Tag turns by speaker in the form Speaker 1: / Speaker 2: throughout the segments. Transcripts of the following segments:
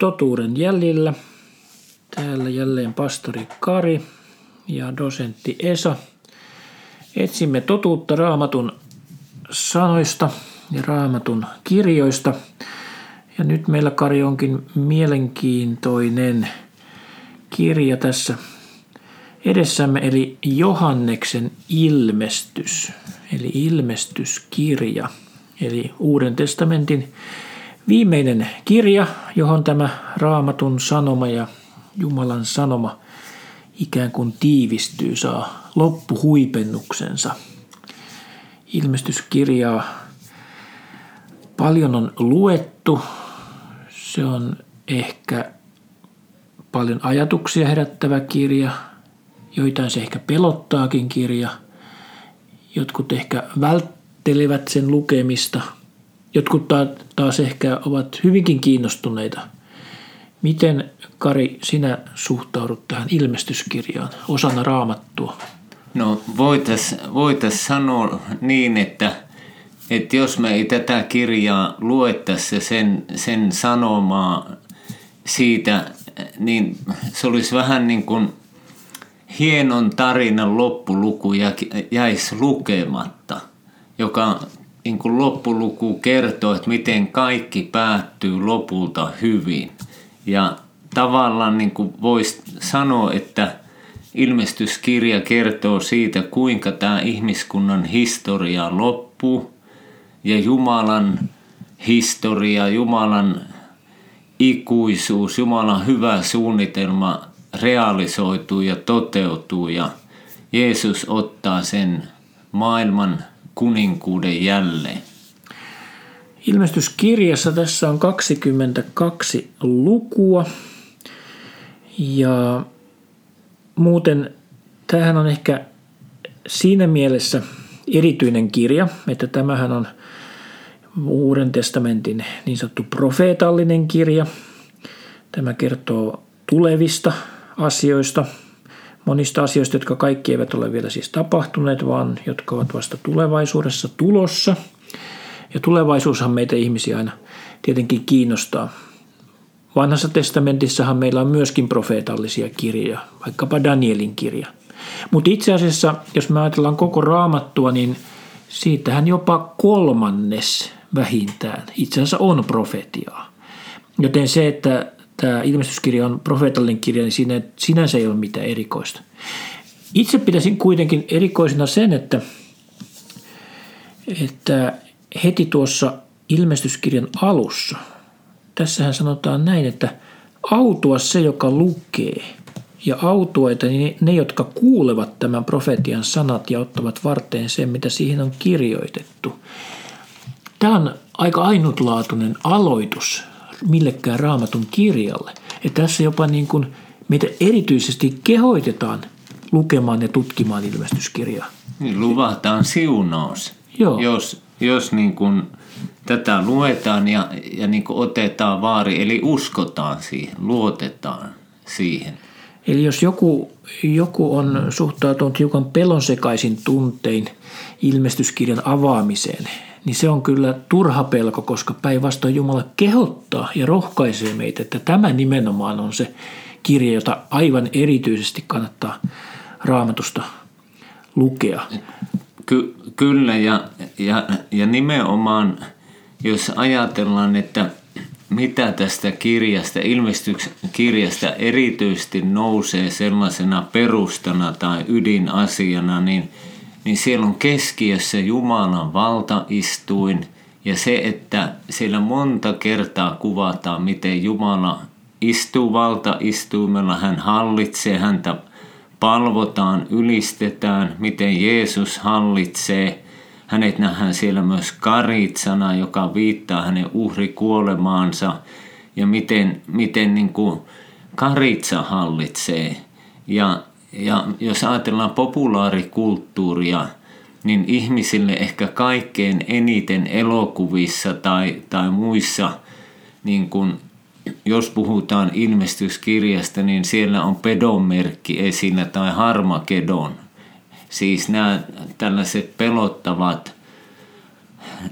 Speaker 1: totuuden jäljillä. Täällä jälleen pastori Kari ja dosentti Esa. Etsimme totuutta raamatun sanoista ja raamatun kirjoista. Ja nyt meillä Kari onkin mielenkiintoinen kirja tässä edessämme, eli Johanneksen ilmestys, eli ilmestyskirja, eli Uuden testamentin viimeinen kirja, johon tämä raamatun sanoma ja Jumalan sanoma ikään kuin tiivistyy, saa loppuhuipennuksensa. Ilmestyskirjaa paljon on luettu. Se on ehkä paljon ajatuksia herättävä kirja. Joitain se ehkä pelottaakin kirja. Jotkut ehkä välttelevät sen lukemista – Jotkut taas ehkä ovat hyvinkin kiinnostuneita. Miten, Kari, sinä suhtaudut tähän ilmestyskirjaan osana raamattua?
Speaker 2: No voitaisiin voitais sanoa niin, että, että jos me ei tätä kirjaa luettaisi sen, sen sanomaa siitä, niin se olisi vähän niin kuin hienon tarinan loppuluku jäisi lukematta, joka niin kuin loppuluku kertoo, että miten kaikki päättyy lopulta hyvin. Ja tavallaan niin kuin voisi sanoa, että ilmestyskirja kertoo siitä, kuinka tämä ihmiskunnan historia loppuu ja Jumalan historia, Jumalan ikuisuus, Jumalan hyvä suunnitelma realisoituu ja toteutuu ja Jeesus ottaa sen maailman kuninkuuden jälleen?
Speaker 1: Ilmestyskirjassa tässä on 22 lukua ja muuten tämähän on ehkä siinä mielessä erityinen kirja, että tämähän on Uuden testamentin niin sanottu profeetallinen kirja. Tämä kertoo tulevista asioista, monista asioista, jotka kaikki eivät ole vielä siis tapahtuneet, vaan jotka ovat vasta tulevaisuudessa tulossa. Ja tulevaisuushan meitä ihmisiä aina tietenkin kiinnostaa. Vanhassa testamentissahan meillä on myöskin profeetallisia kirjoja, vaikkapa Danielin kirja. Mutta itse asiassa, jos me ajatellaan koko raamattua, niin siitähän jopa kolmannes vähintään itse asiassa on profetiaa. Joten se, että tämä ilmestyskirja on profeetallinen kirja, niin siinä, sinänsä ei ole mitään erikoista. Itse pitäisin kuitenkin erikoisena sen, että, että heti tuossa ilmestyskirjan alussa, tässähän sanotaan näin, että autua se, joka lukee, ja autuaita niin ne, jotka kuulevat tämän profetian sanat ja ottavat varteen sen, mitä siihen on kirjoitettu. Tämä on aika ainutlaatuinen aloitus millekään raamatun kirjalle. Ja tässä jopa niin kuin meitä erityisesti kehoitetaan lukemaan ja tutkimaan ilmestyskirjaa.
Speaker 2: Niin, luvataan siunaus, Joo. jos, jos niin kuin tätä luetaan ja, ja niin kuin otetaan vaari, eli uskotaan siihen, luotetaan siihen.
Speaker 1: Eli jos joku, joku on suhtautunut hiukan pelonsekaisin tuntein ilmestyskirjan avaamiseen, niin se on kyllä turha pelko, koska päinvastoin Jumala kehottaa ja rohkaisee meitä, että tämä nimenomaan on se kirja, jota aivan erityisesti kannattaa raamatusta lukea.
Speaker 2: Ky- kyllä ja, ja, ja nimenomaan jos ajatellaan, että mitä tästä kirjasta, ilmestyskirjasta erityisesti nousee sellaisena perustana tai ydinasiana, niin – niin siellä on keskiössä Jumalan valtaistuin ja se, että siellä monta kertaa kuvataan, miten Jumala istuu valtaistuimella, hän hallitsee, häntä palvotaan, ylistetään, miten Jeesus hallitsee. Hänet nähdään siellä myös karitsana, joka viittaa hänen uhrikuolemaansa ja miten, miten niin kuin karitsa hallitsee. Ja ja jos ajatellaan populaarikulttuuria, niin ihmisille ehkä kaikkein eniten elokuvissa tai, tai muissa, niin kun, jos puhutaan ilmestyskirjasta, niin siellä on pedonmerkki esillä tai harmakedon. Siis nämä tällaiset pelottavat,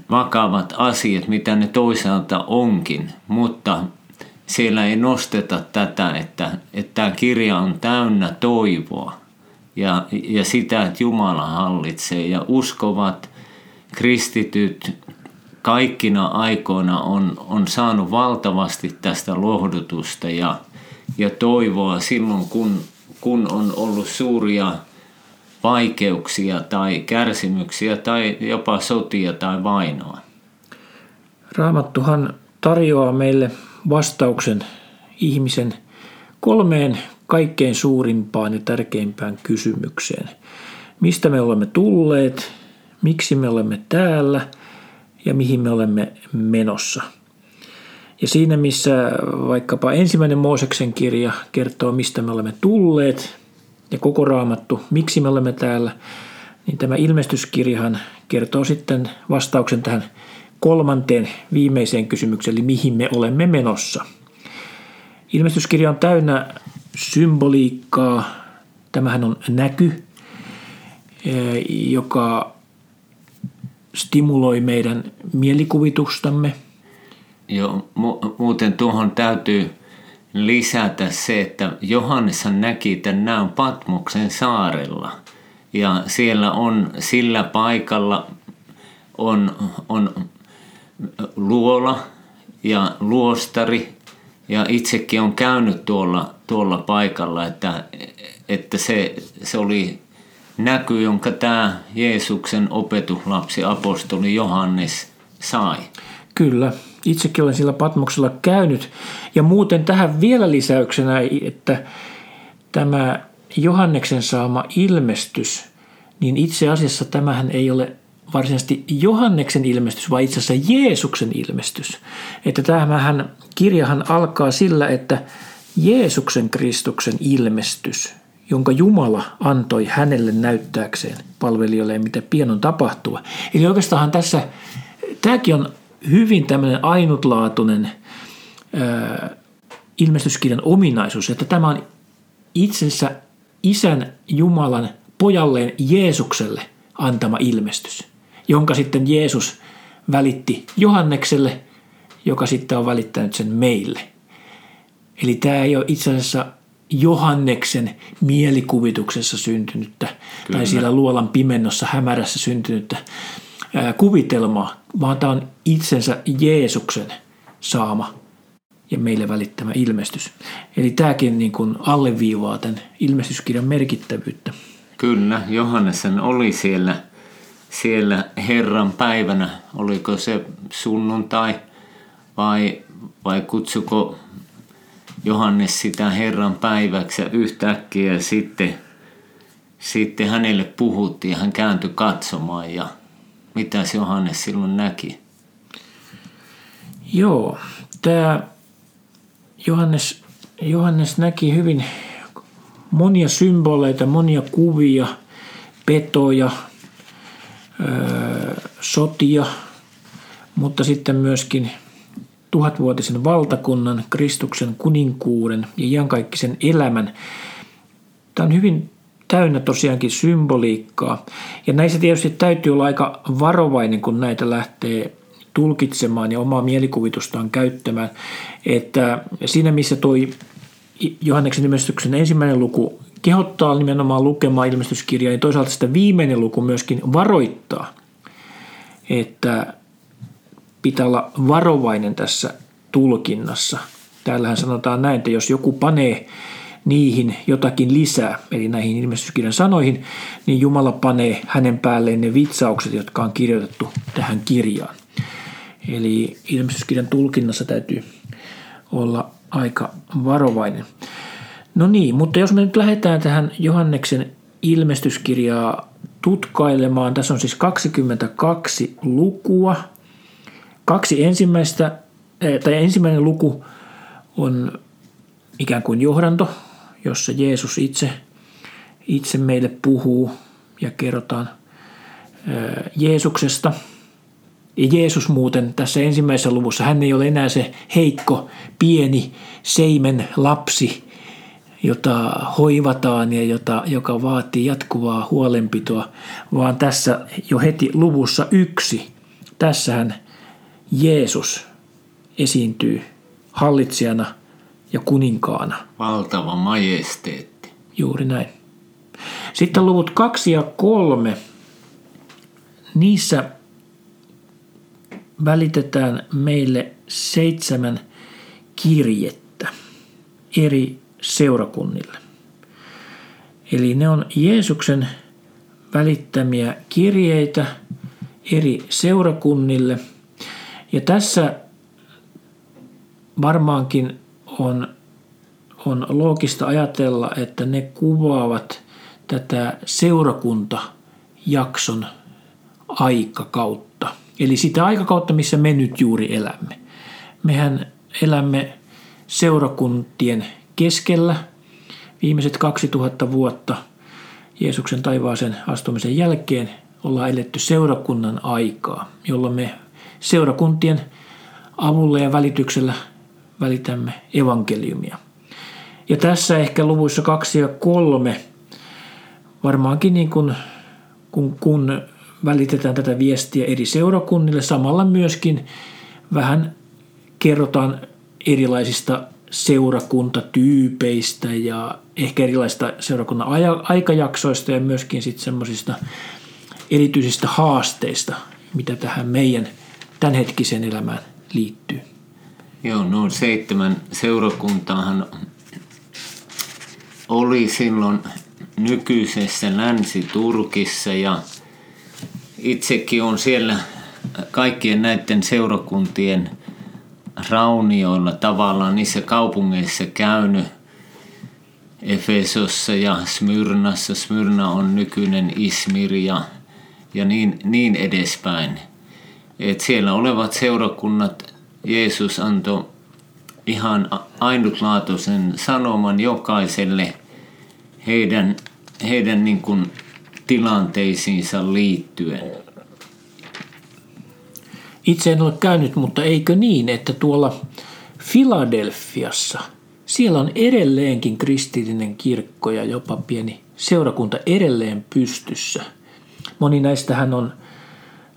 Speaker 2: vakavat asiat, mitä ne toisaalta onkin, mutta siellä ei nosteta tätä, että, että tämä kirja on täynnä toivoa ja, ja sitä, että Jumala hallitsee ja uskovat kristityt kaikkina aikoina on, on saanut valtavasti tästä lohdutusta ja, ja toivoa silloin, kun, kun on ollut suuria vaikeuksia tai kärsimyksiä tai jopa sotia tai vainoa.
Speaker 1: Raamattuhan tarjoaa meille vastauksen ihmisen kolmeen kaikkein suurimpaan ja tärkeimpään kysymykseen. Mistä me olemme tulleet, miksi me olemme täällä ja mihin me olemme menossa. Ja siinä, missä vaikkapa ensimmäinen Mooseksen kirja kertoo, mistä me olemme tulleet, ja koko raamattu, miksi me olemme täällä, niin tämä ilmestyskirjahan kertoo sitten vastauksen tähän kolmanteen viimeiseen kysymykseen, eli mihin me olemme menossa. Ilmestyskirja on täynnä symboliikkaa. Tämähän on näky, eh, joka stimuloi meidän mielikuvitustamme.
Speaker 2: Joo, mu- muuten tuohon täytyy lisätä se, että Johannes näki tämän näön Patmoksen saarella. Ja siellä on sillä paikalla on, on luola ja luostari. Ja itsekin on käynyt tuolla, tuolla paikalla, että, että se, se oli näky, jonka tämä Jeesuksen opetuslapsi apostoli Johannes sai.
Speaker 1: Kyllä, itsekin olen sillä Patmoksella käynyt. Ja muuten tähän vielä lisäyksenä, että tämä Johanneksen saama ilmestys, niin itse asiassa tämähän ei ole varsinaisesti Johanneksen ilmestys, vaan itse asiassa Jeesuksen ilmestys. Että tämähän kirjahan alkaa sillä, että Jeesuksen Kristuksen ilmestys, jonka Jumala antoi hänelle näyttääkseen palvelijoille, mitä pian on tapahtua. Eli oikeastaan tässä, tämäkin on hyvin tämmöinen ainutlaatuinen ää, ilmestyskirjan ominaisuus, että tämä on itsensä isän Jumalan pojalleen Jeesukselle antama ilmestys, jonka sitten Jeesus välitti Johannekselle, joka sitten on välittänyt sen meille. Eli tämä ei ole itse asiassa Johanneksen mielikuvituksessa syntynyttä Kyllä. tai siellä luolan pimennossa hämärässä syntynyttä kuvitelmaa, vaan tämä on itsensä Jeesuksen saama ja meille välittämä ilmestys. Eli tämäkin niin kuin alleviivaa tämän ilmestyskirjan merkittävyyttä.
Speaker 2: Kyllä, Johannesen oli siellä, siellä Herran päivänä, oliko se sunnuntai vai, vai kutsuko Johannes sitä Herran päiväksi? Yhtäkkiä sitten, sitten hänelle puhuttiin ja hän kääntyi katsomaan. Ja mitä Johannes silloin näki?
Speaker 1: Joo, tämä Johannes, Johannes näki hyvin monia symboleita, monia kuvia, petoja, sotia, mutta sitten myöskin tuhatvuotisen valtakunnan, Kristuksen kuninkuuden ja iankaikkisen elämän. Tämä on hyvin täynnä tosiaankin symboliikkaa. Ja näissä tietysti täytyy olla aika varovainen, kun näitä lähtee tulkitsemaan ja omaa mielikuvitustaan käyttämään. Että siinä missä toi Johanneksen ilmestyksen ensimmäinen luku kehottaa nimenomaan lukemaan ilmestyskirjaa, niin toisaalta sitä viimeinen luku myöskin varoittaa, että pitää olla varovainen tässä tulkinnassa. Täällähän sanotaan näin, että jos joku panee niihin jotakin lisää, eli näihin ilmestyskirjan sanoihin, niin Jumala panee hänen päälleen ne vitsaukset, jotka on kirjoitettu tähän kirjaan. Eli ilmestyskirjan tulkinnassa täytyy olla aika varovainen. No niin, mutta jos me nyt lähdetään tähän Johanneksen ilmestyskirjaa tutkailemaan, tässä on siis 22 lukua. Kaksi ensimmäistä, eh, tai ensimmäinen luku on ikään kuin johdanto, jossa Jeesus itse, itse meille puhuu ja kerrotaan Jeesuksesta. Ja Jeesus muuten tässä ensimmäisessä luvussa, hän ei ole enää se heikko, pieni, seimen lapsi, jota hoivataan ja jota, joka vaatii jatkuvaa huolenpitoa, vaan tässä jo heti luvussa yksi, tässähän Jeesus esiintyy hallitsijana – ja kuninkaana.
Speaker 2: Valtava majesteetti.
Speaker 1: Juuri näin. Sitten luvut kaksi ja kolme. Niissä välitetään meille seitsemän kirjettä eri seurakunnille. Eli ne on Jeesuksen välittämiä kirjeitä eri seurakunnille. Ja tässä varmaankin on, on loogista ajatella, että ne kuvaavat tätä seurakuntajakson aikakautta. Eli sitä aikakautta, missä me nyt juuri elämme. Mehän elämme seurakuntien keskellä viimeiset 2000 vuotta Jeesuksen taivaaseen astumisen jälkeen ollaan eletty seurakunnan aikaa, jolloin me seurakuntien avulla ja välityksellä välitämme evankeliumia. Ja tässä ehkä luvuissa kaksi ja kolme varmaankin niin kuin, kun, kun välitetään tätä viestiä eri seurakunnille, samalla myöskin vähän kerrotaan erilaisista seurakuntatyypeistä ja ehkä erilaisista seurakunnan aikajaksoista ja myöskin sitten semmoisista erityisistä haasteista, mitä tähän meidän tämänhetkiseen elämään liittyy.
Speaker 2: Joo, noin seitsemän seurakuntaahan oli silloin nykyisessä Länsi-Turkissa ja itsekin on siellä kaikkien näiden seurakuntien raunioilla tavallaan niissä kaupungeissa käynyt Efesossa ja Smyrnassa. Smyrna on nykyinen Ismir ja, ja niin, niin edespäin. Et siellä olevat seurakunnat Jeesus antoi ihan ainutlaatuisen sanoman jokaiselle heidän, heidän niin kuin tilanteisiinsa liittyen.
Speaker 1: Itse en ole käynyt, mutta eikö niin, että tuolla Filadelfiassa siellä on edelleenkin kristillinen kirkko ja jopa pieni seurakunta edelleen pystyssä. Moni näistähän on,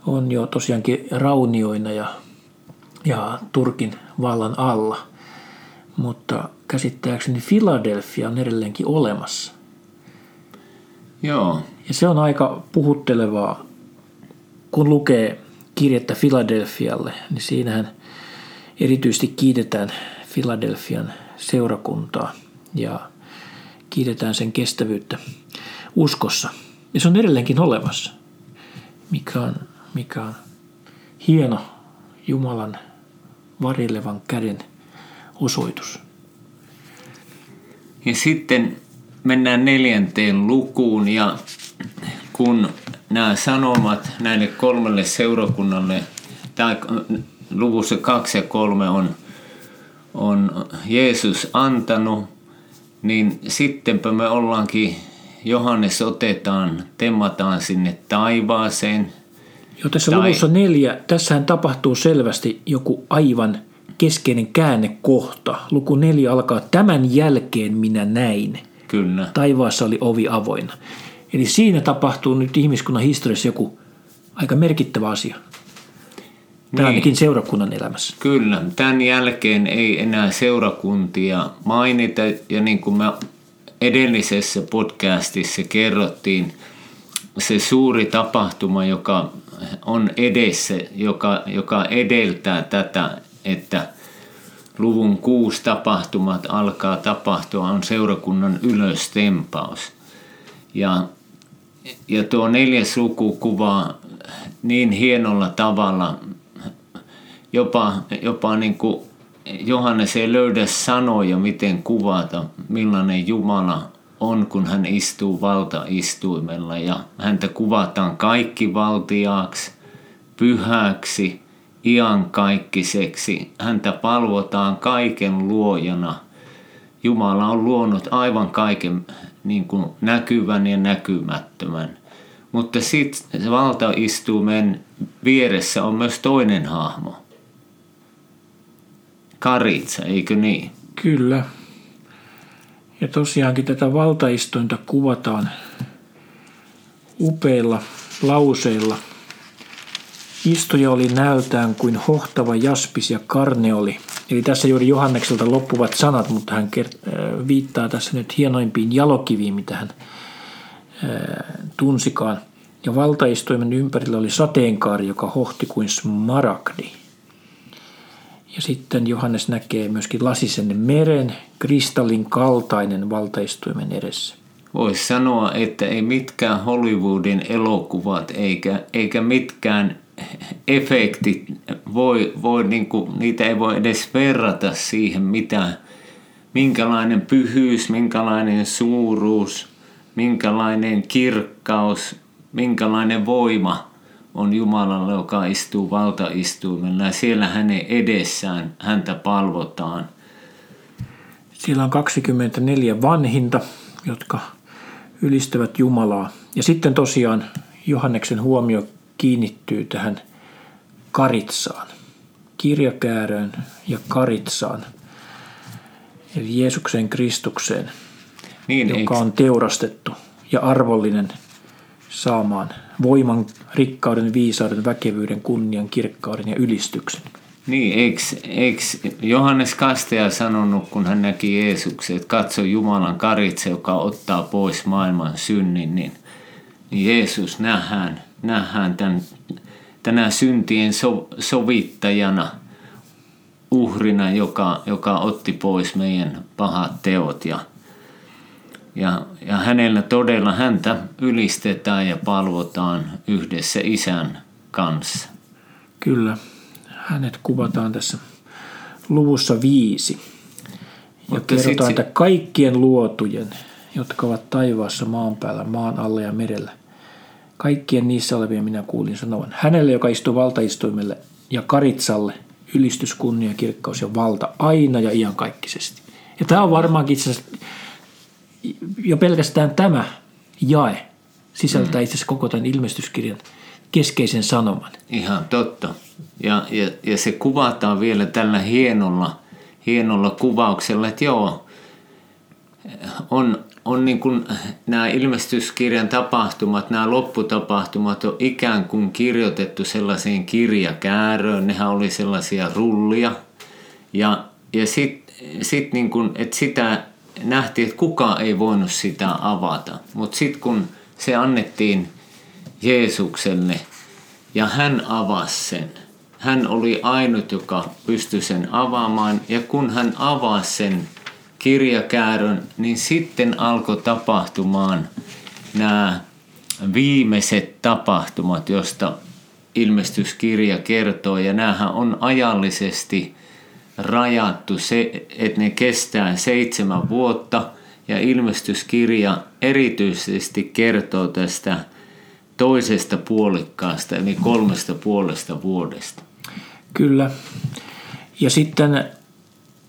Speaker 1: on jo tosiaankin raunioina ja, ja Turkin vallan alla. Mutta käsittääkseni Philadelphia on edelleenkin olemassa.
Speaker 2: Joo.
Speaker 1: Ja se on aika puhuttelevaa, kun lukee kirjettä Filadelfialle, niin siinähän erityisesti kiitetään Filadelfian seurakuntaa ja kiitetään sen kestävyyttä uskossa. Ja se on edelleenkin olemassa, mikä on, mikä on hieno Jumalan varilevan käden osoitus.
Speaker 2: Ja sitten mennään neljänteen lukuun ja kun nämä sanomat näille kolmelle seurakunnalle, tai luvussa kaksi ja kolme on, on Jeesus antanut, niin sittenpä me ollaankin, Johannes otetaan, temmataan sinne taivaaseen.
Speaker 1: Jo tässä tai... luvussa neljä, tässähän tapahtuu selvästi joku aivan keskeinen käännekohta. Luku neljä alkaa, tämän jälkeen minä näin.
Speaker 2: Kyllä.
Speaker 1: Taivaassa oli ovi avoinna. Eli siinä tapahtuu nyt ihmiskunnan historiassa joku aika merkittävä asia. Tämä niin. ainakin seurakunnan elämässä.
Speaker 2: Kyllä. Tämän jälkeen ei enää seurakuntia mainita. Ja niin kuin me edellisessä podcastissa kerrottiin, se suuri tapahtuma, joka on edessä, joka, joka edeltää tätä, että luvun kuusi tapahtumat alkaa tapahtua, on seurakunnan ylöstempaus. Ja ja tuo neljäs luku kuvaa niin hienolla tavalla, jopa, jopa niin kuin Johannes ei löydä sanoja, miten kuvata, millainen Jumala on, kun hän istuu valtaistuimella. Ja häntä kuvataan kaikki valtiaaksi, pyhäksi, iankaikkiseksi. Häntä palvotaan kaiken luojana. Jumala on luonut aivan kaiken niin kuin näkyvän ja näkymättömän. Mutta sitten valtaistuimen vieressä on myös toinen hahmo. Karitsa, eikö niin?
Speaker 1: Kyllä. Ja tosiaankin tätä valtaistuinta kuvataan upeilla lauseilla. Istuja oli näöltään kuin hohtava jaspis ja karne oli Eli tässä juuri Johannekselta loppuvat sanat, mutta hän viittaa tässä nyt hienoimpiin jalokiviin, mitä hän tunsikaan. Ja valtaistuimen ympärillä oli sateenkaari, joka hohti kuin smaragdi. Ja sitten Johannes näkee myöskin lasisen meren, kristallin kaltainen valtaistuimen edessä.
Speaker 2: Voisi sanoa, että ei mitkään Hollywoodin elokuvat eikä, eikä mitkään efektit voi, voi niin kuin, niitä ei voi edes verrata siihen, mitä, minkälainen pyhyys, minkälainen suuruus, minkälainen kirkkaus, minkälainen voima on Jumalalla, joka istuu valtaistuimella. Ja siellä hänen edessään häntä palvotaan.
Speaker 1: Siellä on 24 vanhinta, jotka ylistävät Jumalaa. Ja sitten tosiaan Johanneksen huomio kiinnittyy tähän karitsaan, kirjakääröön ja karitsaan, eli Jeesukseen Kristukseen, niin, joka eikö? on teurastettu ja arvollinen saamaan voiman, rikkauden, viisauden, väkevyyden, kunnian, kirkkauden ja ylistyksen.
Speaker 2: Niin, eikö, eikö Johannes Kasteja sanonut, kun hän näki Jeesuksen, että katso Jumalan karitse, joka ottaa pois maailman synnin, niin, niin Jeesus nähdään, nähdään tämän, tänä syntien so, sovittajana, uhrina, joka, joka otti pois meidän pahat teot ja, ja, ja hänellä todella häntä ylistetään ja palvotaan yhdessä isän kanssa.
Speaker 1: Kyllä hänet kuvataan tässä luvussa viisi. Ja Mutta kerrotaan, sit... että kaikkien luotujen, jotka ovat taivaassa, maan päällä, maan alla ja merellä, kaikkien niissä olevia minä kuulin sanovan, hänelle, joka istuu valtaistuimelle ja karitsalle, ylistys, kunnia, kirkkaus ja valta aina ja iankaikkisesti. Ja tämä on varmaankin itse asiassa, jo pelkästään tämä jae sisältää mm. itse asiassa koko tämän ilmestyskirjan keskeisen sanoman.
Speaker 2: Ihan totta. Ja, ja, ja se kuvataan vielä tällä hienolla, hienolla kuvauksella, että joo, on, on niin kuin nämä ilmestyskirjan tapahtumat, nämä lopputapahtumat on ikään kuin kirjoitettu sellaiseen kirjakääröön. Nehän oli sellaisia rullia. Ja, ja sitten sit niin kuin, että sitä nähtiin, että kukaan ei voinut sitä avata. Mutta sitten kun se annettiin Jeesukselle ja hän avasi sen – hän oli ainut, joka pystyi sen avaamaan. Ja kun hän avasi sen kirjakäärön, niin sitten alkoi tapahtumaan nämä viimeiset tapahtumat, josta ilmestyskirja kertoo. Ja näähän on ajallisesti rajattu se, että ne kestää seitsemän vuotta. Ja ilmestyskirja erityisesti kertoo tästä toisesta puolikkaasta, eli kolmesta puolesta vuodesta.
Speaker 1: Kyllä. Ja sitten,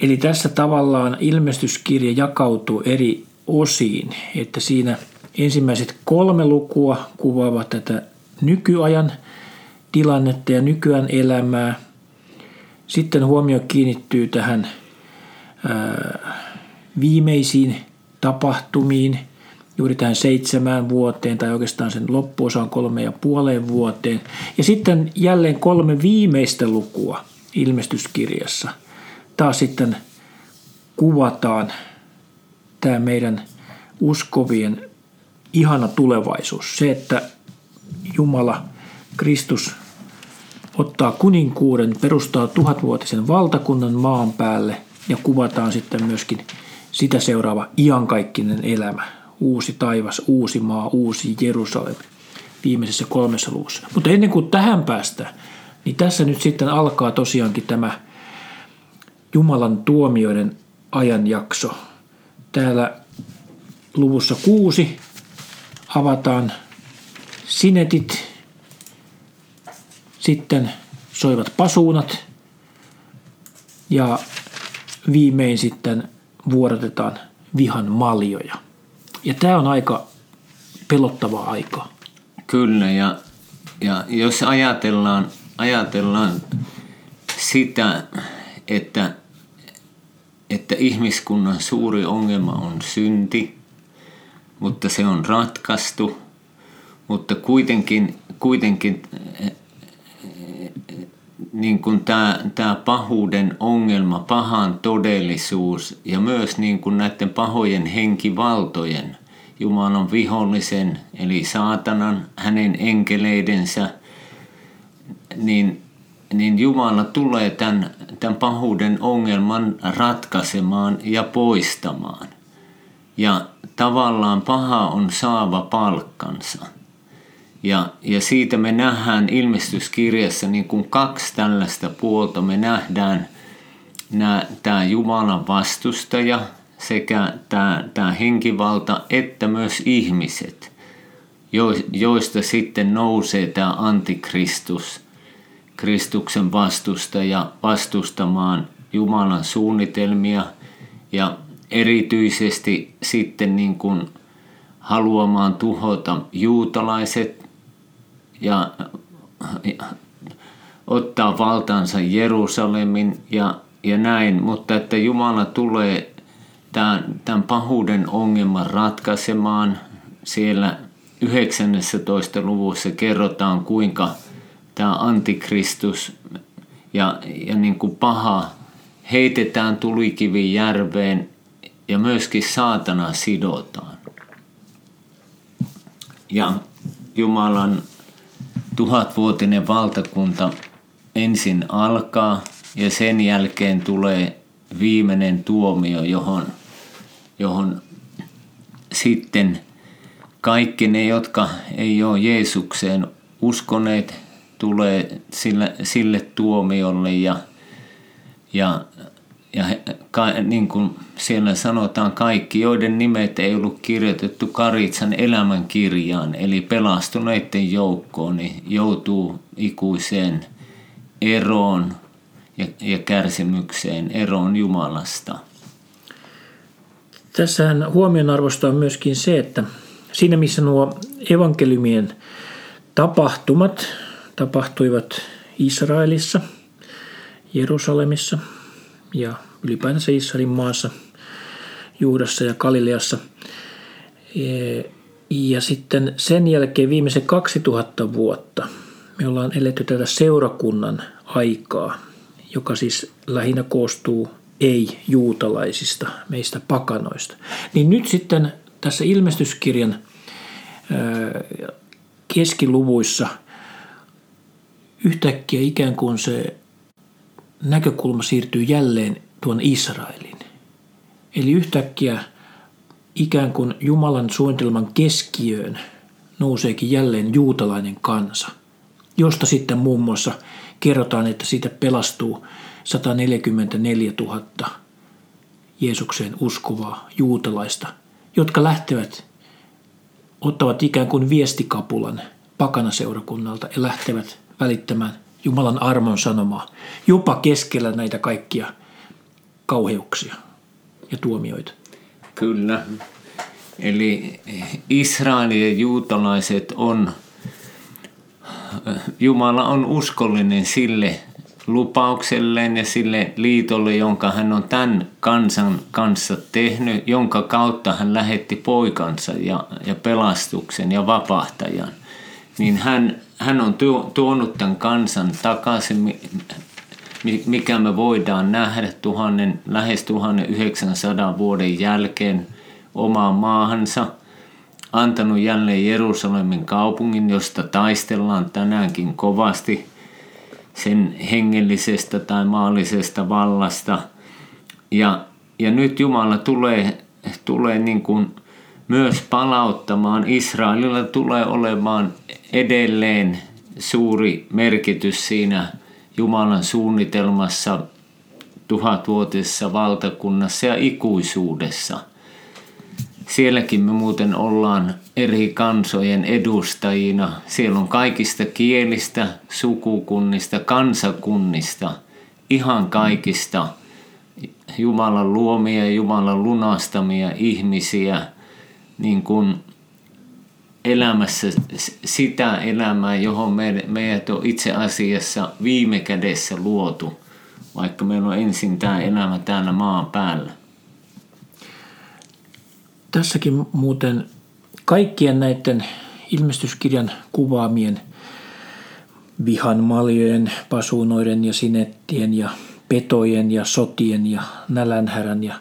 Speaker 1: eli tässä tavallaan ilmestyskirja jakautuu eri osiin, että siinä ensimmäiset kolme lukua kuvaavat tätä nykyajan tilannetta ja nykyään elämää. Sitten huomio kiinnittyy tähän ää, viimeisiin tapahtumiin, juuri tähän seitsemään vuoteen tai oikeastaan sen loppuosaan kolme ja puoleen vuoteen. Ja sitten jälleen kolme viimeistä lukua ilmestyskirjassa. Taas sitten kuvataan tämä meidän uskovien ihana tulevaisuus. Se, että Jumala, Kristus ottaa kuninkuuden, perustaa tuhatvuotisen valtakunnan maan päälle ja kuvataan sitten myöskin sitä seuraava iankaikkinen elämä, uusi taivas, uusi maa, uusi Jerusalem viimeisessä kolmessa luvussa. Mutta ennen kuin tähän päästään, niin tässä nyt sitten alkaa tosiaankin tämä Jumalan tuomioiden ajanjakso. Täällä luvussa kuusi avataan sinetit, sitten soivat pasuunat ja viimein sitten vuodatetaan vihan maljoja. Ja tämä on aika pelottava aika.
Speaker 2: Kyllä, ja, ja jos ajatellaan, ajatellaan sitä, että, että ihmiskunnan suuri ongelma on synti, mutta se on ratkaistu, mutta kuitenkin, kuitenkin niin kuin tämä, tämä pahuuden ongelma, pahan todellisuus ja myös niin kuin näiden pahojen henkivaltojen, Jumalan vihollisen eli saatanan, hänen enkeleidensä, niin, niin Jumala tulee tämän, tämän pahuuden ongelman ratkaisemaan ja poistamaan. Ja tavallaan paha on saava palkkansa. Ja, ja siitä me nähdään ilmestyskirjassa niin kuin kaksi tällaista puolta. Me nähdään nämä, tämä Jumalan vastustaja sekä tämä, tämä henkivalta että myös ihmiset, joista sitten nousee tämä antikristus, Kristuksen vastustaja vastustamaan Jumalan suunnitelmia ja erityisesti sitten niin kuin haluamaan tuhota juutalaiset ja, ja ottaa valtansa Jerusalemin ja, ja näin, mutta että Jumala tulee tämän, tämän pahuuden ongelman ratkaisemaan. Siellä 19. luvussa kerrotaan, kuinka tämä antikristus ja, ja niin kuin paha heitetään tulikivin järveen ja myöskin saatana sidotaan. Ja Jumalan tuhatvuotinen valtakunta ensin alkaa ja sen jälkeen tulee viimeinen tuomio, johon, johon sitten kaikki ne, jotka ei ole Jeesukseen uskoneet, tulee sille, sille tuomiolle ja, ja ja ka, niin kuin siellä sanotaan kaikki, joiden nimet ei ollut kirjoitettu Karitsan elämänkirjaan, eli pelastuneiden joukkoon, niin joutuu ikuiseen eroon ja, ja kärsimykseen, eroon Jumalasta.
Speaker 1: Tässähän huomionarvosta on myöskin se, että siinä missä nuo evankeliumien tapahtumat tapahtuivat Israelissa, Jerusalemissa – ja ylipäätänsä Israelin maassa, Juudassa ja Galileassa. E, ja sitten sen jälkeen viimeisen 2000 vuotta me ollaan eletty tätä seurakunnan aikaa, joka siis lähinnä koostuu ei-juutalaisista, meistä pakanoista. Niin nyt sitten tässä ilmestyskirjan keskiluvuissa yhtäkkiä ikään kuin se näkökulma siirtyy jälleen tuon Israelin. Eli yhtäkkiä ikään kuin Jumalan suunnitelman keskiöön nouseekin jälleen juutalainen kansa, josta sitten muun muassa kerrotaan, että siitä pelastuu 144 000 Jeesukseen uskovaa juutalaista, jotka lähtevät, ottavat ikään kuin viestikapulan pakanaseurakunnalta ja lähtevät välittämään Jumalan armon sanomaa, jopa keskellä näitä kaikkia kauheuksia ja tuomioita.
Speaker 2: Kyllä. Eli Israelin ja juutalaiset on, Jumala on uskollinen sille lupaukselleen ja sille liitolle, jonka hän on tämän kansan kanssa tehnyt, jonka kautta hän lähetti poikansa ja, ja pelastuksen ja vapahtajan. Niin hän hän on tuonut tämän kansan takaisin, mikä me voidaan nähdä tuhannen, lähes 1900 vuoden jälkeen omaan maahansa, antanut jälleen Jerusalemin kaupungin, josta taistellaan tänäänkin kovasti sen hengellisestä tai maallisesta vallasta. Ja, ja nyt Jumala tulee, tulee niin kuin myös palauttamaan. Israelilla tulee olemaan edelleen suuri merkitys siinä Jumalan suunnitelmassa, tuhatvuotisessa valtakunnassa ja ikuisuudessa. Sielläkin me muuten ollaan eri kansojen edustajina. Siellä on kaikista kielistä, sukukunnista, kansakunnista, ihan kaikista Jumalan luomia Jumalan lunastamia ihmisiä – niin kuin elämässä sitä elämää, johon meidät on itse asiassa viime kädessä luotu, vaikka meillä on ensin tämä elämä täällä maan päällä.
Speaker 1: Tässäkin muuten kaikkien näiden ilmestyskirjan kuvaamien vihan maljojen, pasuunoiden ja sinettien ja petojen ja sotien ja nälänhärän ja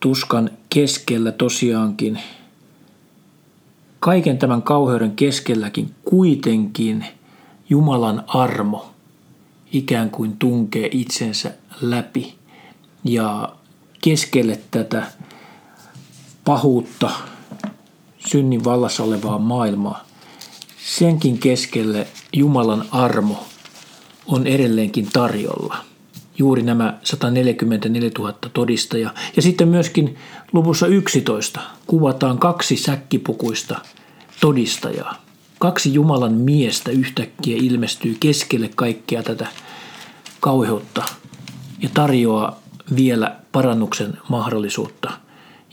Speaker 1: tuskan keskellä tosiaankin, kaiken tämän kauheuden keskelläkin kuitenkin Jumalan armo ikään kuin tunkee itsensä läpi ja keskelle tätä pahuutta, synnin vallassa olevaa maailmaa, senkin keskelle Jumalan armo on edelleenkin tarjolla. Juuri nämä 144 000 todistajaa. Ja sitten myöskin luvussa 11 kuvataan kaksi säkkipukuista todistajaa. Kaksi Jumalan miestä yhtäkkiä ilmestyy keskelle kaikkea tätä kauheutta ja tarjoaa vielä parannuksen mahdollisuutta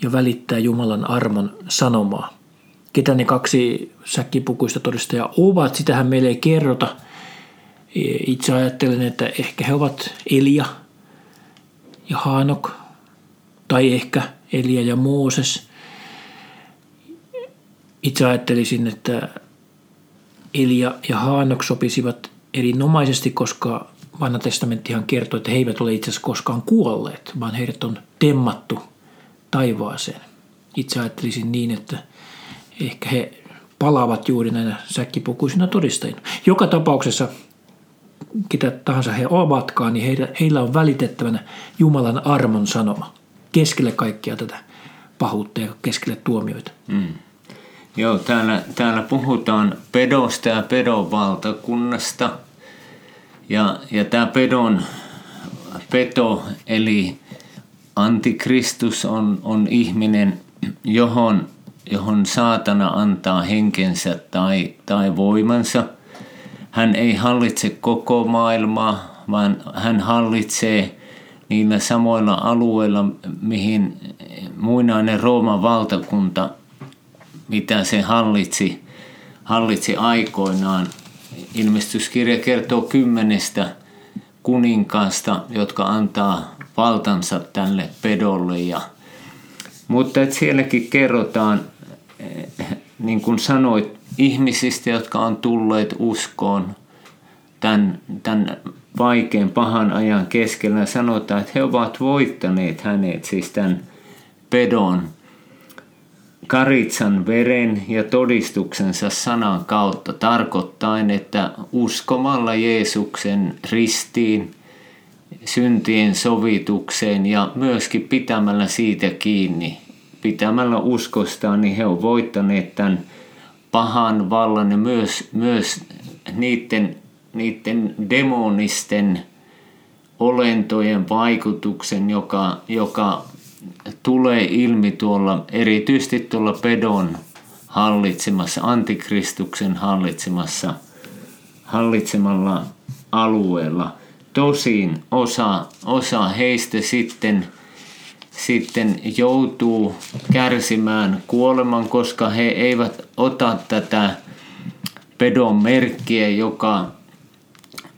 Speaker 1: ja välittää Jumalan armon sanomaa. Ketä ne kaksi säkkipukuista todistajaa ovat, sitähän meille ei kerrota. Itse ajattelen, että ehkä he ovat Elia ja Haanok, tai ehkä Elia ja Mooses. Itse ajattelisin, että Elia ja Haanok sopisivat erinomaisesti, koska vanha testamenttihan kertoo, että he eivät ole itse asiassa koskaan kuolleet, vaan heidät on temmattu taivaaseen. Itse ajattelisin niin, että ehkä he palaavat juuri näinä säkkipukuisina todistajina. Joka tapauksessa, ketä tahansa he ovatkaan, niin heillä, heillä on välitettävänä Jumalan armon sanoma keskelle kaikkia tätä pahuutta ja keskelle tuomioita. Mm.
Speaker 2: Joo, täällä, täällä puhutaan pedosta ja pedon valtakunnasta – ja, ja tämä pedon, peto eli antikristus on, on ihminen, johon, johon saatana antaa henkensä tai, tai voimansa. Hän ei hallitse koko maailmaa, vaan hän hallitsee niillä samoilla alueilla, mihin muinainen Rooman valtakunta, mitä se hallitsi, hallitsi aikoinaan – ilmestyskirja kertoo kymmenestä kuninkaasta, jotka antaa valtansa tälle pedolle. Ja, mutta et sielläkin kerrotaan, eh, niin kuin sanoit, ihmisistä, jotka on tulleet uskoon tämän, tämän vaikean pahan ajan keskellä. Sanotaan, että he ovat voittaneet hänet, siis tämän pedon karitsan veren ja todistuksensa sanan kautta tarkoittain, että uskomalla Jeesuksen ristiin, syntien sovitukseen ja myöskin pitämällä siitä kiinni, pitämällä uskostaan, niin he ovat voittaneet tämän pahan vallan ja myös, myös niiden, niiden demonisten olentojen vaikutuksen, joka, joka tulee ilmi tuolla, erityisesti tuolla pedon hallitsemassa, antikristuksen hallitsemassa, hallitsemalla alueella. Tosin osa, osa heistä sitten, sitten joutuu kärsimään kuoleman, koska he eivät ota tätä pedon merkkiä, joka,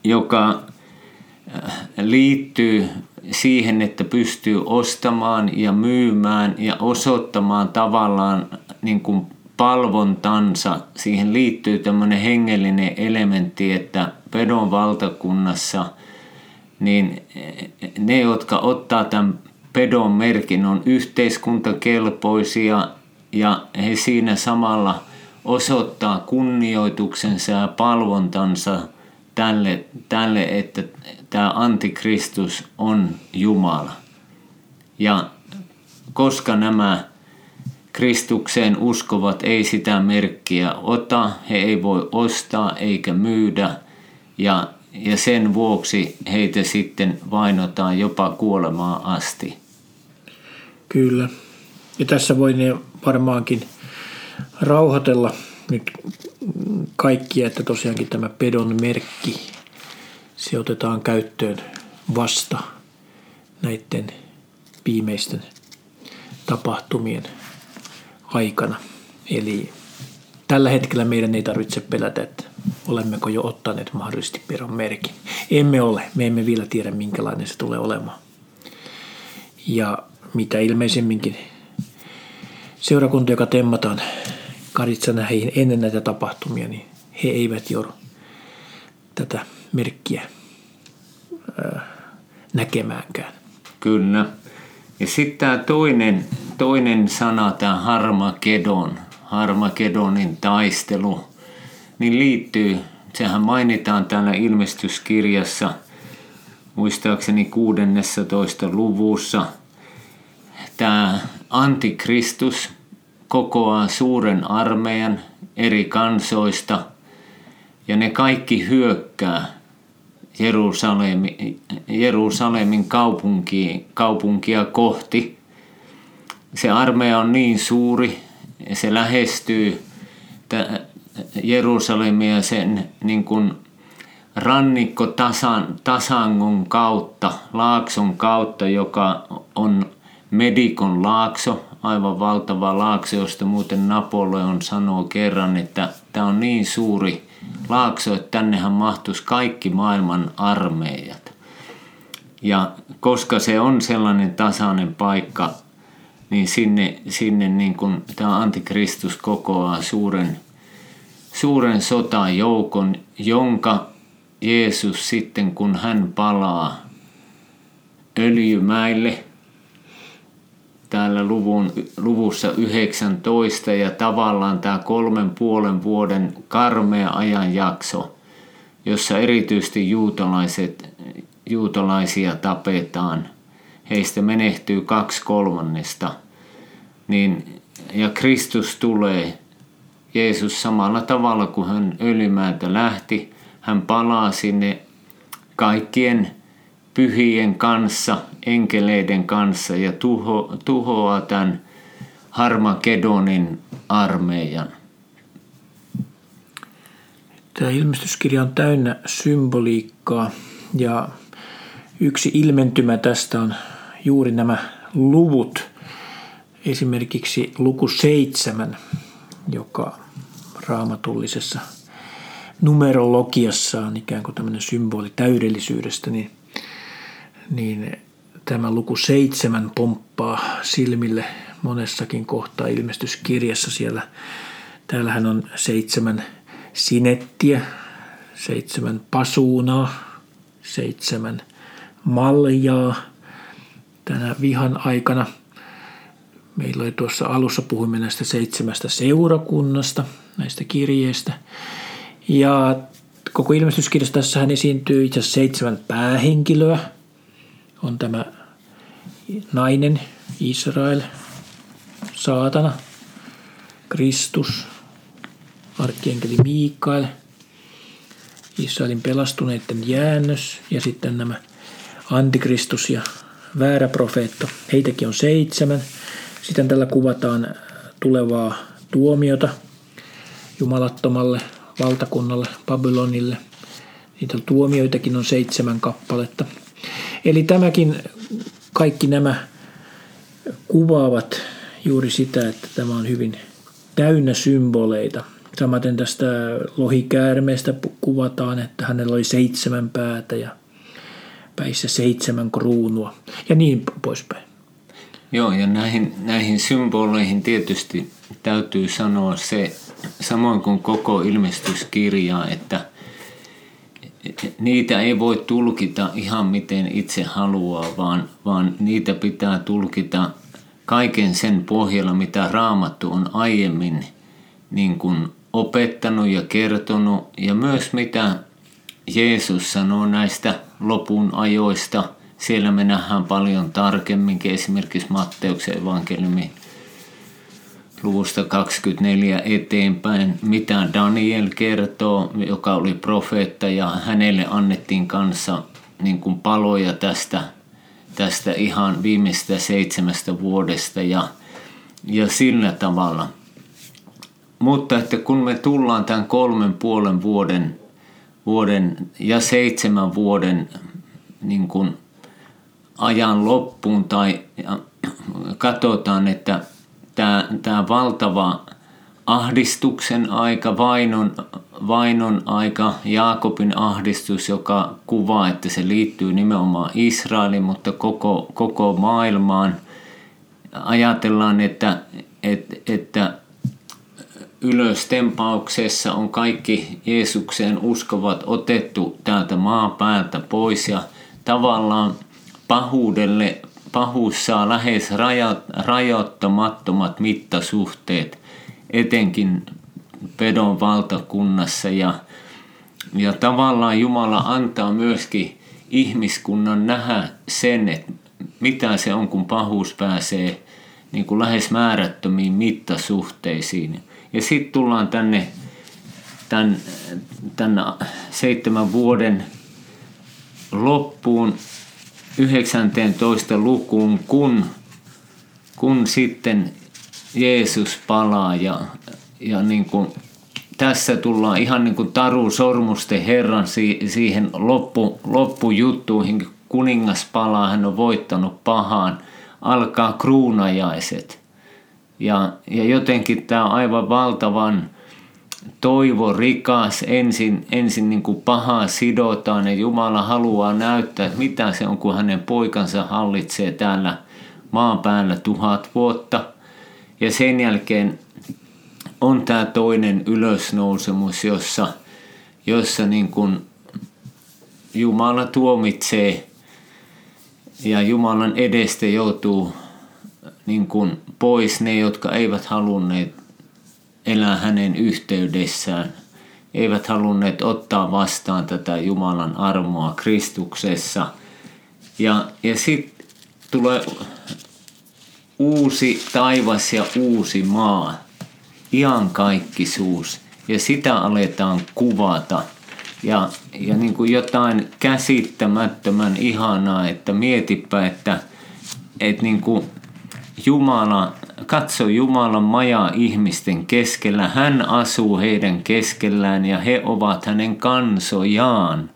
Speaker 2: joka äh, liittyy siihen, että pystyy ostamaan ja myymään ja osoittamaan tavallaan niin kuin palvontansa. Siihen liittyy tämmöinen hengellinen elementti, että pedon valtakunnassa niin ne, jotka ottaa tämän pedon merkin, on yhteiskuntakelpoisia ja he siinä samalla osoittaa kunnioituksensa ja palvontansa – tälle, tälle, että tämä antikristus on Jumala. Ja koska nämä Kristukseen uskovat ei sitä merkkiä ota, he ei voi ostaa eikä myydä ja, ja sen vuoksi heitä sitten vainotaan jopa kuolemaan asti.
Speaker 1: Kyllä. Ja tässä voi ne varmaankin rauhoitella nyt kaikkia, että tosiaankin tämä pedon merkki, se otetaan käyttöön vasta näiden viimeisten tapahtumien aikana. Eli tällä hetkellä meidän ei tarvitse pelätä, että olemmeko jo ottaneet mahdollisesti pedon merkin. Emme ole, me emme vielä tiedä minkälainen se tulee olemaan. Ja mitä ilmeisemminkin seurakunta, joka temmataan Karitsana heihin ennen näitä tapahtumia, niin he eivät jo tätä merkkiä näkemäänkään.
Speaker 2: Kyllä. Ja sitten tämä toinen, toinen sana, tämä Harmakedon, Harmakedonin taistelu, niin liittyy, sehän mainitaan täällä ilmestyskirjassa, muistaakseni 16. luvussa. Tämä antikristus kokoaa suuren armeijan eri kansoista ja ne kaikki hyökkää Jerusalemi, Jerusalemin kaupunki, kaupunkia kohti. Se armeija on niin suuri, se lähestyy Jerusalemia sen niin kuin rannikko tasan, tasangon kautta, laakson kautta, joka on Medikon laakso, aivan valtava laakso, josta muuten Napoleon sanoo kerran, että tämä on niin suuri laakso, että tännehän mahtuisi kaikki maailman armeijat. Ja koska se on sellainen tasainen paikka, niin sinne, sinne niin kuin tämä antikristus kokoaa suuren, suuren sotajoukon, jonka Jeesus sitten kun hän palaa öljymäille – täällä luvun, luvussa 19 ja tavallaan tämä kolmen puolen vuoden karmea ajanjakso, jossa erityisesti juutalaiset, juutalaisia tapetaan. Heistä menehtyy kaksi kolmannesta. Niin, ja Kristus tulee, Jeesus samalla tavalla kuin hän öljymäältä lähti, hän palaa sinne kaikkien pyhien kanssa, enkeleiden kanssa ja tuho, tuhoaa tämän Harmagedonin armeijan.
Speaker 1: Tämä ilmestyskirja on täynnä symboliikkaa ja yksi ilmentymä tästä on juuri nämä luvut. Esimerkiksi luku seitsemän, joka raamatullisessa numerologiassa on ikään kuin tämmöinen symboli täydellisyydestä, niin – niin tämä luku seitsemän pomppaa silmille monessakin kohtaa ilmestyskirjassa siellä. Täällähän on seitsemän sinettiä, seitsemän pasuunaa, seitsemän maljaa tänä vihan aikana. Meillä oli tuossa alussa puhuimme näistä seitsemästä seurakunnasta, näistä kirjeistä. Ja koko ilmestyskirjassa tässähän esiintyy itse asiassa seitsemän päähenkilöä – on tämä nainen, Israel, saatana, Kristus, arkkienkeli Miikael, Israelin pelastuneiden jäännös ja sitten nämä antikristus ja väärä profeetta. Heitäkin on seitsemän. Sitten tällä kuvataan tulevaa tuomiota jumalattomalle valtakunnalle, Babylonille. Niitä tuomioitakin on seitsemän kappaletta – Eli tämäkin, kaikki nämä kuvaavat juuri sitä, että tämä on hyvin täynnä symboleita. Samaten tästä lohikäärmeestä kuvataan, että hänellä oli seitsemän päätä ja päissä seitsemän kruunua ja niin poispäin.
Speaker 2: Joo, ja näihin, näihin symboleihin tietysti täytyy sanoa se, samoin kuin koko ilmestyskirja, että niitä ei voi tulkita ihan miten itse haluaa, vaan, vaan niitä pitää tulkita kaiken sen pohjalla, mitä Raamattu on aiemmin niin kuin opettanut ja kertonut, ja myös mitä Jeesus sanoo näistä lopun ajoista. Siellä me nähdään paljon tarkemminkin, esimerkiksi Matteuksen evankeliumi luvusta 24 eteenpäin, mitä Daniel kertoo, joka oli profeetta ja hänelle annettiin kanssa niin kuin paloja tästä, tästä ihan viimeistä seitsemästä vuodesta ja, ja sillä tavalla. Mutta että kun me tullaan tämän kolmen puolen vuoden, vuoden ja seitsemän vuoden niin kuin ajan loppuun tai katsotaan, että tämä, tämä valtava ahdistuksen aika, vainon, vainon aika, Jaakobin ahdistus, joka kuvaa, että se liittyy nimenomaan Israeliin, mutta koko, koko maailmaan. Ajatellaan, että, että, että ylöstempauksessa on kaikki Jeesukseen uskovat otettu täältä maapäältä pois ja tavallaan pahuudelle, pahuus saa lähes rajoittamattomat mittasuhteet, etenkin pedon valtakunnassa ja, ja tavallaan Jumala antaa myöskin ihmiskunnan nähdä sen, että mitä se on, kun pahuus pääsee niin kuin lähes määrättömiin mittasuhteisiin. Ja sitten tullaan tänne tämän, tämän seitsemän vuoden loppuun 19 lukuun, kun, kun sitten Jeesus palaa ja, ja niin kuin tässä tullaan ihan niin kuin Taru Sormusten Herran siihen loppu, loppujuttuihin. Kuningas palaa, hän on voittanut pahaan. Alkaa kruunajaiset. Ja, ja jotenkin tämä on aivan valtavan toivo rikas. Ensin, ensin niin kuin pahaa sidotaan ja Jumala haluaa näyttää, että mitä se on, kun hänen poikansa hallitsee täällä maan päällä tuhat vuotta. Ja sen jälkeen on tämä toinen ylösnousemus, jossa, jossa niin kuin Jumala tuomitsee ja Jumalan edestä joutuu niin kuin pois ne, jotka eivät halunneet elää hänen yhteydessään, eivät halunneet ottaa vastaan tätä Jumalan armoa Kristuksessa. Ja, ja sitten tulee uusi taivas ja uusi maa iankaikkisuus ja sitä aletaan kuvata. Ja, ja niin kuin jotain käsittämättömän ihanaa, että mietipä, että, että niin kuin Jumala, katso Jumalan majaa ihmisten keskellä. Hän asuu heidän keskellään ja he ovat hänen kansojaan.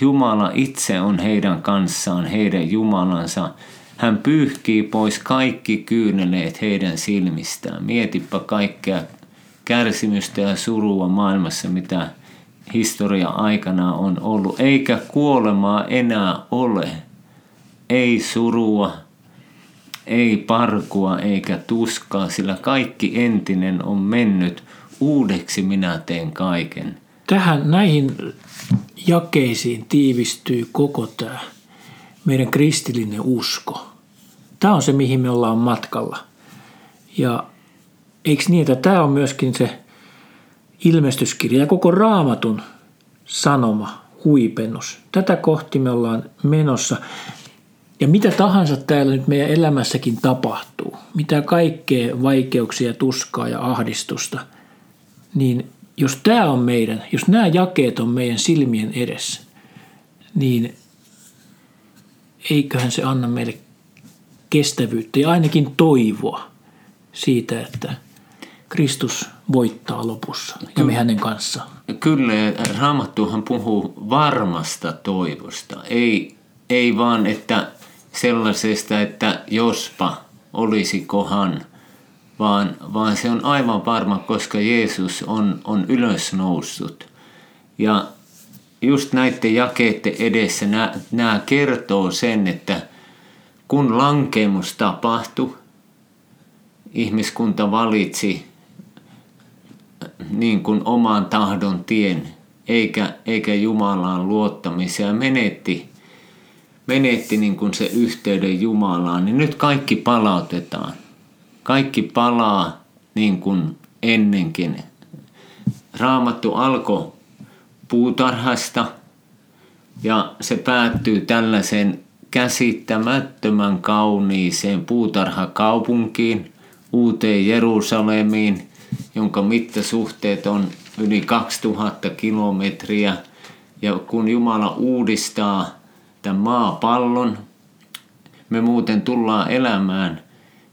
Speaker 2: Jumala itse on heidän kanssaan, heidän Jumalansa. Hän pyyhkii pois kaikki kyyneleet heidän silmistään. Mietipä kaikkea kärsimystä ja surua maailmassa, mitä historia aikana on ollut. Eikä kuolemaa enää ole. Ei surua, ei parkua eikä tuskaa, sillä kaikki entinen on mennyt. Uudeksi minä teen kaiken.
Speaker 1: Tähän näihin jakeisiin tiivistyy koko tämä meidän kristillinen usko. Tämä on se, mihin me ollaan matkalla. Ja eikö niin, että tämä on myöskin se ilmestyskirja ja koko raamatun sanoma, huipennus. Tätä kohti me ollaan menossa. Ja mitä tahansa täällä nyt meidän elämässäkin tapahtuu, mitä kaikkea vaikeuksia, tuskaa ja ahdistusta, niin jos tämä on meidän, jos nämä jakeet on meidän silmien edessä, niin eiköhän se anna meille kestävyyttä ja ainakin toivoa siitä, että Kristus voittaa lopussa ja me hänen kanssaan.
Speaker 2: Kyllä, Raamattuhan puhuu varmasta toivosta. Ei, ei vaan, että sellaisesta, että jospa olisi kohan, vaan, vaan se on aivan varma, koska Jeesus on, on ylösnoussut. Ja just näiden jakeiden edessä nämä, nämä kertoo sen, että kun lankemus tapahtui, ihmiskunta valitsi niin kuin oman tahdon tien, eikä, eikä Jumalaan luottamisia, menetti, menetti niin kuin se yhteyden Jumalaan, niin nyt kaikki palautetaan. Kaikki palaa niin kuin ennenkin. Raamattu alkoi puutarhasta ja se päättyy tällaisen käsittämättömän kauniiseen puutarhakaupunkiin, uuteen Jerusalemiin, jonka mittasuhteet on yli 2000 kilometriä. Ja kun Jumala uudistaa tämän maapallon, me muuten tullaan elämään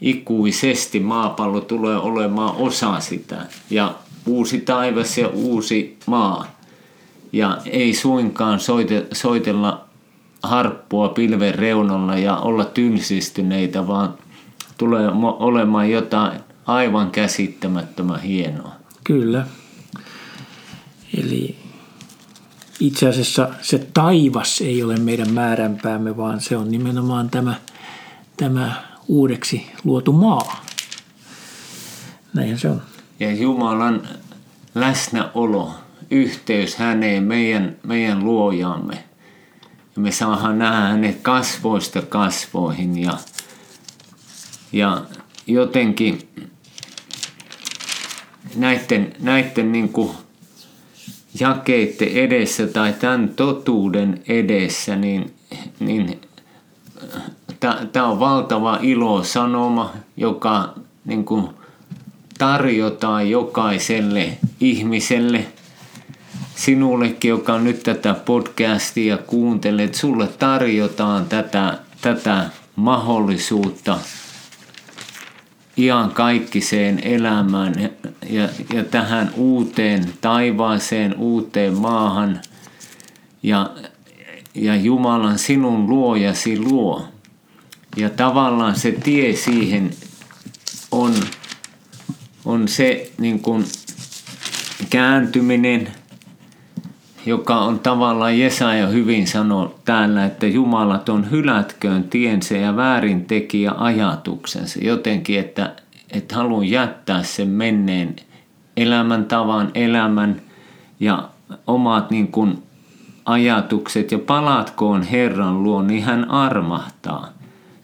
Speaker 2: ikuisesti. Maapallo tulee olemaan osa sitä. Ja uusi taivas ja uusi maa. Ja ei suinkaan soite, soitella harppua pilven reunalla ja olla tylsistyneitä, vaan tulee olemaan jotain aivan käsittämättömän hienoa.
Speaker 1: Kyllä. Eli itse asiassa se taivas ei ole meidän määränpäämme, vaan se on nimenomaan tämä, tämä uudeksi luotu maa. Näin se on.
Speaker 2: ja Jumalan läsnäolo, yhteys häneen, meidän, meidän luojamme. Ja me saadaan nähdä hänet kasvoista kasvoihin ja, ja jotenkin näiden, näiden niin kuin jakeiden edessä tai tämän totuuden edessä, niin, niin tämä on valtava ilo sanoma, joka niin kuin tarjotaan jokaiselle ihmiselle, sinullekin, joka nyt tätä podcastia kuuntelet, sulle tarjotaan tätä, tätä mahdollisuutta kaikkiseen elämään ja, ja, ja tähän uuteen taivaaseen, uuteen maahan ja, ja Jumalan sinun luojasi luo. Ja tavallaan se tie siihen on, on se niin kuin kääntyminen, joka on tavallaan Jesaja hyvin sanoi täällä, että Jumalaton hylätköön tiensä ja väärin tekijä ajatuksensa. Jotenkin, että, että haluan jättää sen menneen elämäntavan, elämän ja omat niin kuin ajatukset ja palatkoon Herran luo, niin hän armahtaa –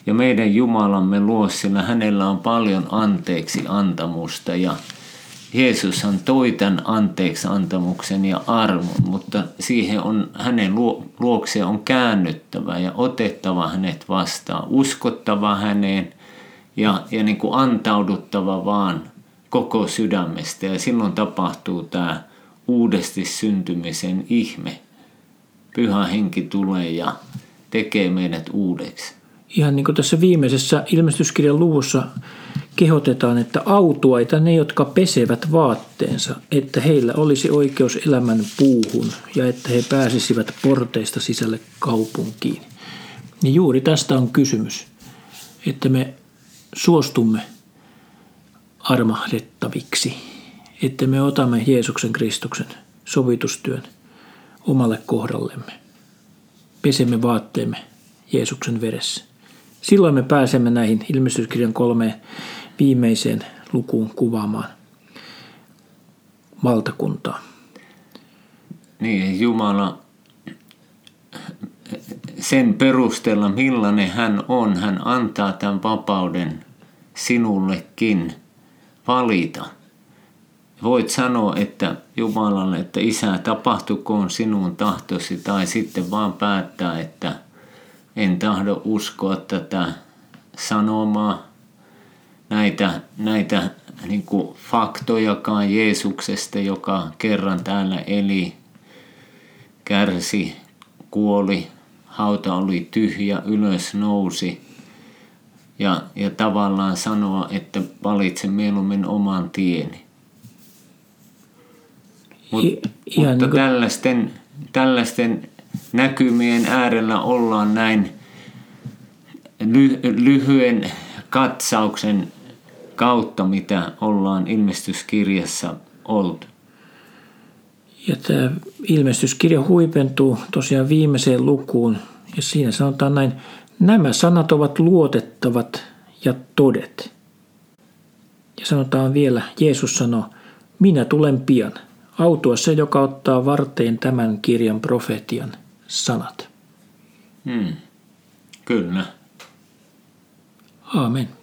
Speaker 2: ja meidän Jumalamme luo, sillä hänellä on paljon anteeksi antamusta ja Jeesushan toi tämän anteeksi antamuksen ja armon, mutta siihen on hänen luokseen on käännyttävä ja otettava hänet vastaan, uskottava häneen ja, ja niin kuin antauduttava vaan koko sydämestä ja silloin tapahtuu tämä uudesti syntymisen ihme. Pyhä henki tulee ja tekee meidät uudeksi
Speaker 1: ihan niin kuin tässä viimeisessä ilmestyskirjan luvussa kehotetaan, että autuaita ne, jotka pesevät vaatteensa, että heillä olisi oikeus elämän puuhun ja että he pääsisivät porteista sisälle kaupunkiin. Niin juuri tästä on kysymys, että me suostumme armahdettaviksi, että me otamme Jeesuksen Kristuksen sovitustyön omalle kohdallemme. Pesemme vaatteemme Jeesuksen veressä. Silloin me pääsemme näihin ilmestyskirjan kolmeen viimeiseen lukuun kuvaamaan valtakuntaa.
Speaker 2: Niin, Jumala sen perusteella, millainen hän on, hän antaa tämän vapauden sinullekin valita. Voit sanoa, että Jumalalle, että isä, tapahtukoon sinun tahtosi, tai sitten vaan päättää, että – en tahdo uskoa tätä sanomaa, näitä, näitä niin kuin faktojakaan Jeesuksesta, joka kerran täällä eli, kärsi, kuoli, hauta oli tyhjä, ylös nousi. Ja, ja tavallaan sanoa, että valitse mieluummin oman tieni. Mut, I, mutta niin kuin... tällaisten, tällaisten näkymien äärellä ollaan näin lyhyen katsauksen kautta, mitä ollaan ilmestyskirjassa oltu.
Speaker 1: Ja tämä ilmestyskirja huipentuu tosiaan viimeiseen lukuun ja siinä sanotaan näin, nämä sanat ovat luotettavat ja todet. Ja sanotaan vielä, Jeesus sanoo, minä tulen pian. Autua se, joka ottaa varteen tämän kirjan profetian sanat.
Speaker 2: Hmm. Kyllä.
Speaker 1: Amen.